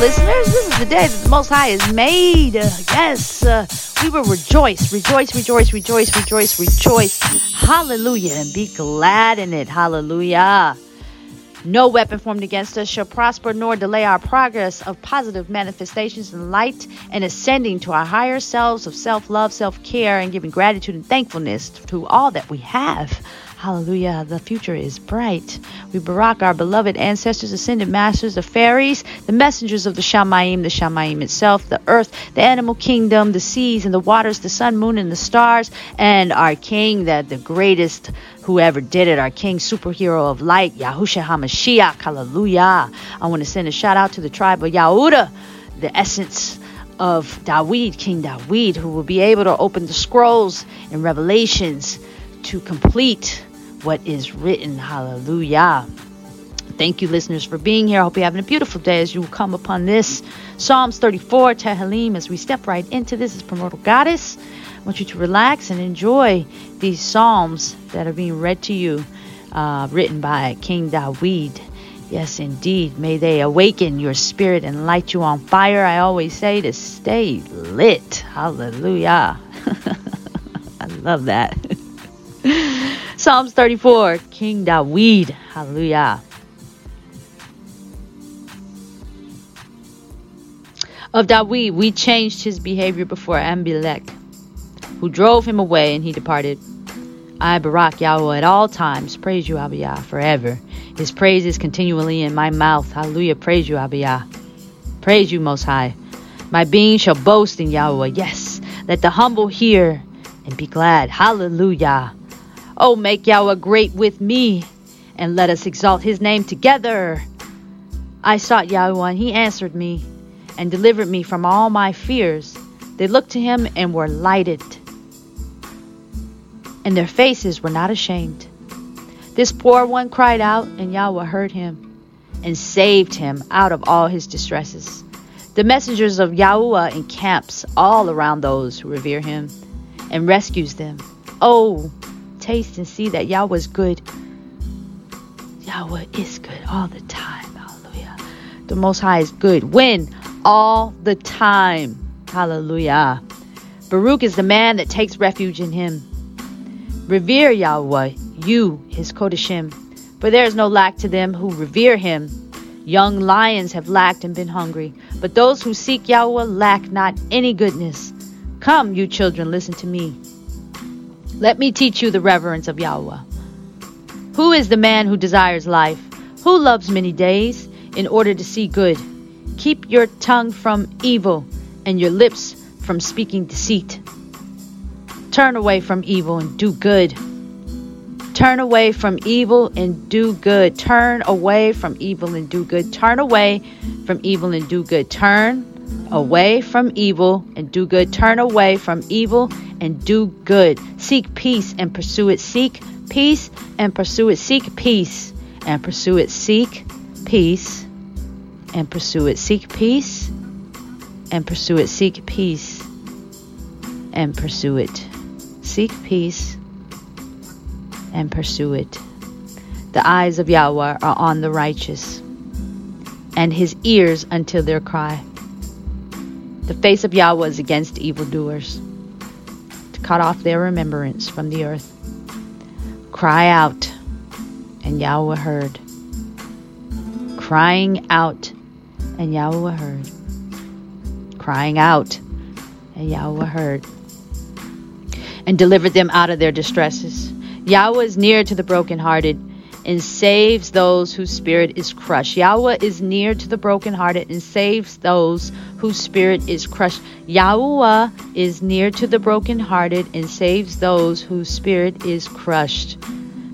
listeners. This is the day that the Most High has made. Yes, uh, we will rejoice, rejoice, rejoice, rejoice, rejoice, rejoice. Hallelujah, and be glad in it. Hallelujah. No weapon formed against us shall prosper, nor delay our progress of positive manifestations in light and ascending to our higher selves of self love, self care, and giving gratitude and thankfulness to all that we have. Hallelujah. The future is bright. We barak our beloved ancestors, ascended masters, the fairies, the messengers of the Shamayim, the Shamayim itself, the earth, the animal kingdom, the seas and the waters, the sun, moon, and the stars, and our king, that the greatest whoever did it, our king, superhero of light, Yahushua HaMashiach. Hallelujah. I want to send a shout out to the tribe of Yahuda, the essence of Dawid, King Dawid, who will be able to open the scrolls and revelations to complete what is written. Hallelujah. Thank you, listeners, for being here. I hope you're having a beautiful day as you come upon this Psalms 34, Tehillim. As we step right into this, as Primordial Goddess, I want you to relax and enjoy these Psalms that are being read to you, uh, written by King Dawid. Yes, indeed. May they awaken your spirit and light you on fire. I always say to stay lit. Hallelujah. I love that. Psalms 34, King Dawid. Hallelujah. Of Dawid, we changed his behavior before Abimelech, who drove him away and he departed. I, Barak Yahweh, at all times praise you, Abiyah, forever. His praise is continually in my mouth. Hallelujah. Praise you, Abiyah. Praise you, Most High. My being shall boast in Yahweh. Yes, let the humble hear and be glad. Hallelujah. Oh, make Yahweh great with me, and let us exalt his name together. I sought Yahweh, and he answered me, and delivered me from all my fears. They looked to him and were lighted, and their faces were not ashamed. This poor one cried out, and Yahweh heard him, and saved him out of all his distresses. The messengers of Yahweh encamps all around those who revere him, and rescues them. Oh, taste and see that Yahweh is good. Yahweh is good all the time. Hallelujah. The Most High is good. When? All the time. Hallelujah. Baruch is the man that takes refuge in him. Revere Yahweh, you, his Kodashim, for there is no lack to them who revere him. Young lions have lacked and been hungry, but those who seek Yahweh lack not any goodness. Come, you children, listen to me. Let me teach you the reverence of Yahweh. Who is the man who desires life? Who loves many days in order to see good? Keep your tongue from evil and your lips from speaking deceit. Turn away from evil and do good. Turn away from evil and do good. Turn away from evil and do good. Turn away from evil and do good. Turn away from evil and do good. Turn away from evil and do good. Seek peace and pursue it. Seek peace and pursue it. Seek peace and pursue it. Seek peace and pursue it. Seek peace and pursue it. Seek peace and pursue it. Seek peace and pursue it. The eyes of Yahweh are on the righteous, and his ears until their cry. The face of Yahweh is against evildoers, cut off their remembrance from the earth. Cry out, and Yahweh heard. Crying out, and Yahweh heard. Crying out, and Yahweh heard. And delivered them out of their distresses. Yahweh is near to the brokenhearted and saves those whose spirit is crushed. Yahweh is near to the brokenhearted and saves those whose spirit is crushed. Yahweh is near to the brokenhearted and saves those whose spirit is crushed.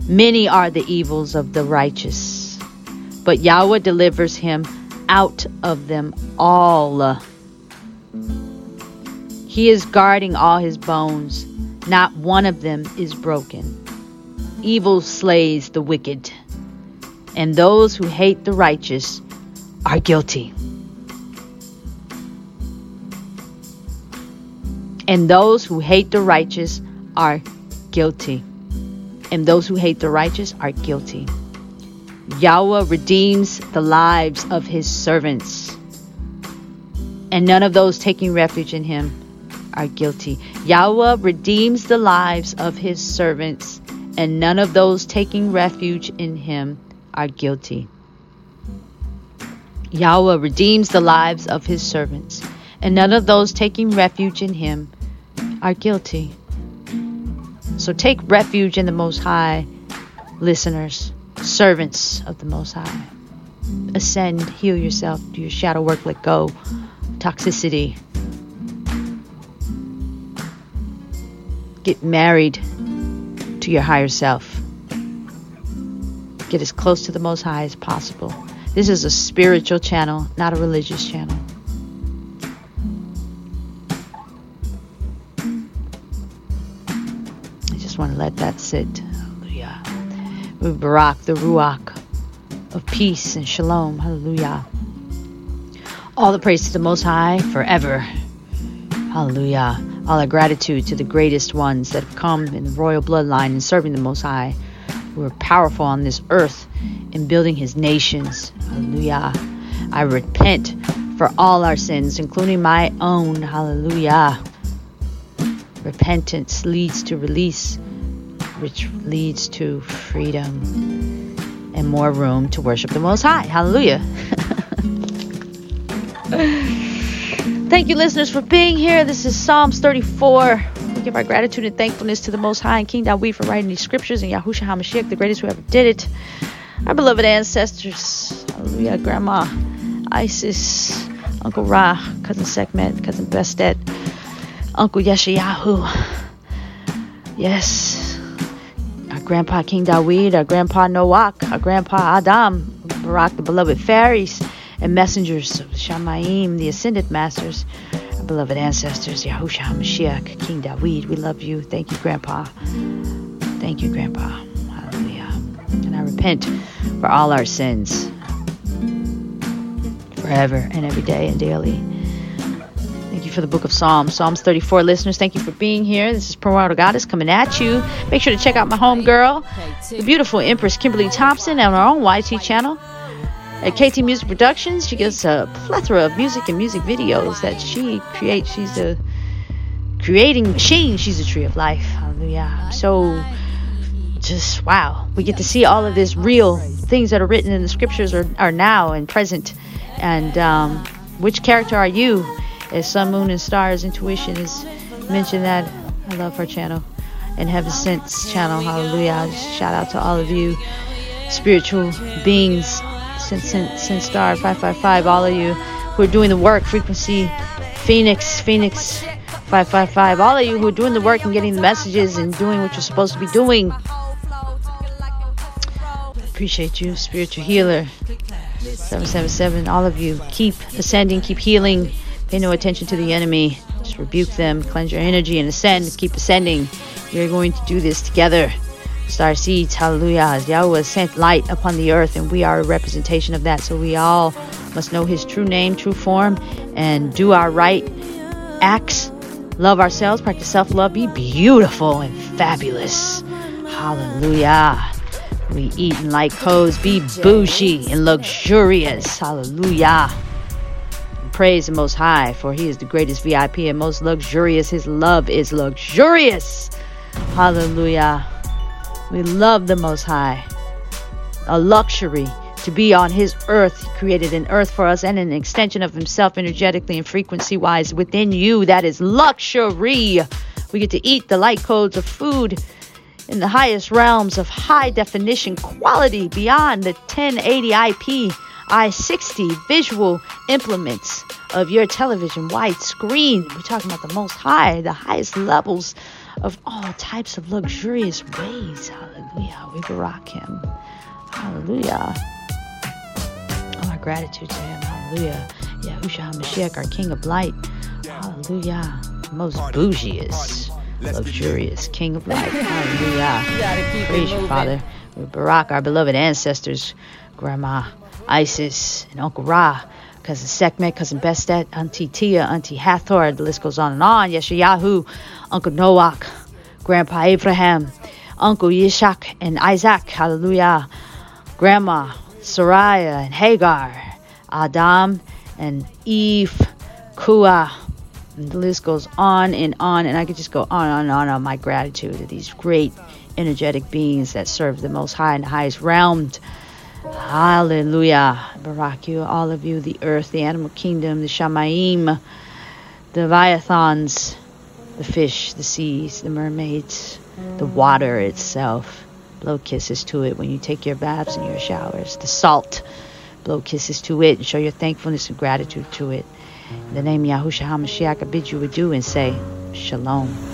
Many are the evils of the righteous, but Yahweh delivers him out of them all. He is guarding all his bones, not one of them is broken. Evil slays the wicked, and those who hate the righteous are guilty. And those who hate the righteous are guilty. And those who hate the righteous are guilty. Yahweh redeems the lives of his servants. and none of those taking refuge in him are guilty. Yahweh redeems the lives of his servants, and none of those taking refuge in him are guilty. Yahweh redeems the lives of his servants, and none of those taking refuge in him are guilty. So take refuge in the Most High, listeners, servants of the Most High. Ascend, heal yourself, do your shadow work, let go. Toxicity. Get married to your higher self. Get as close to the Most High as possible. This is a spiritual channel, not a religious channel. I just want to let that sit. Hallelujah. We barak, the Ruach of peace and shalom. Hallelujah. All the praise to the Most High forever. Hallelujah. All our gratitude to the greatest ones that have come in the royal bloodline and serving the Most High, who are powerful on this earth in building His nations. Hallelujah. I repent for all our sins, including my own. Hallelujah. Repentance leads to release, which leads to freedom and more room to worship the Most High. Hallelujah. Thank you, listeners, for being here. This is Psalms 34. We give our gratitude and thankfulness to the Most High and King Dawid for writing these scriptures and Yahushua HaMashiach, the greatest who ever did it. Our beloved ancestors, hallelujah, Grandma Isis, Uncle Ra, Cousin Sekhmet, Cousin Bestet, Uncle Yeshayahu. Yes, our grandpa King Dawid, our grandpa Noach, our grandpa Adam, Barak, the beloved fairies and messengers of Shamaim, the ascended masters, our beloved ancestors, Yahushua HaMashiach, King Dawid. We love you. Thank you, Grandpa. Thank you, Grandpa. Hallelujah. And I repent for all our sins forever and every day and daily Thank you for the book of Psalms. Psalms 34 listeners, thank you for being here. This is Primordial Goddess coming at you. Make sure to check out my home girl, the beautiful Empress Kimberly Thompson, on our own YT channel. At KT Music Productions, she gets a plethora of music and music videos that she creates. She's a creating machine. She's a tree of life. Hallelujah. So just wow. We get to see all of this real things that are written in the scriptures are, are now and present. And um, which character are you? as Sun, Moon, and Stars Intuition is mentioned that. I love her channel and Heaven Sense channel. Hallelujah. Shout out to all of you spiritual beings. Since Since since Star 555, all of you who are doing the work, Frequency Phoenix, Phoenix 555, all of you who are doing the work and getting the messages and doing what you're supposed to be doing. Appreciate you, spiritual healer. 777, all of you. Keep ascending, keep healing Pay no attention to the enemy. Just rebuke them, cleanse your energy, and ascend. Keep ascending. We are going to do this together. Star seeds, hallelujah. Yahweh sent light upon the earth, and we are a representation of that. So we all must know his true name, true form, and do our right acts. Love ourselves, practice self love, be beautiful and fabulous. Hallelujah. We eat in like hoes, be bougie and luxurious. Hallelujah. Praise the Most High, for He is the greatest VIP and most luxurious. His love is luxurious. Hallelujah. We love the Most High. A luxury to be on His earth. He created an earth for us and an extension of Himself energetically and frequency wise within you. That is luxury. We get to eat the light codes of food in the highest realms of high definition quality beyond the 1080 IP i60 visual implements of your television widescreen. We're talking about the most high, the highest levels of all types of luxurious ways. Hallelujah. We rock him. Hallelujah. All our gratitude to him. Hallelujah. Yahushua HaMashiach, our King of Light. Hallelujah. Most bougiest, luxurious King of Light. Hallelujah. Praise you, Father. We Barak, our beloved ancestors, Grandma Isis, and Uncle Ra, cousin Sekhmet, cousin Bestet, Auntie Tia, Auntie Hathor, the list goes on and on. Yeshayahu, Uncle Noach, Grandpa Abraham, Uncle Yishak and Isaac, hallelujah, Grandma Sariah and Hagar, Adam and Eve, Yahushua. And the list goes on and on, and I could just go on and on on my gratitude to these great energetic beings that serve the Most High and the highest realm. Hallelujah. Barak you, all of you, the earth, the animal kingdom, the Shamaim, the Leviathans, the fish, the seas, the mermaids, the water itself. Blow kisses to it when you take your baths and your showers. The salt, blow kisses to it and show your thankfulness and gratitude to it. In the name of Yahushua HaMashiach, I bid you adieu and say, Shalom.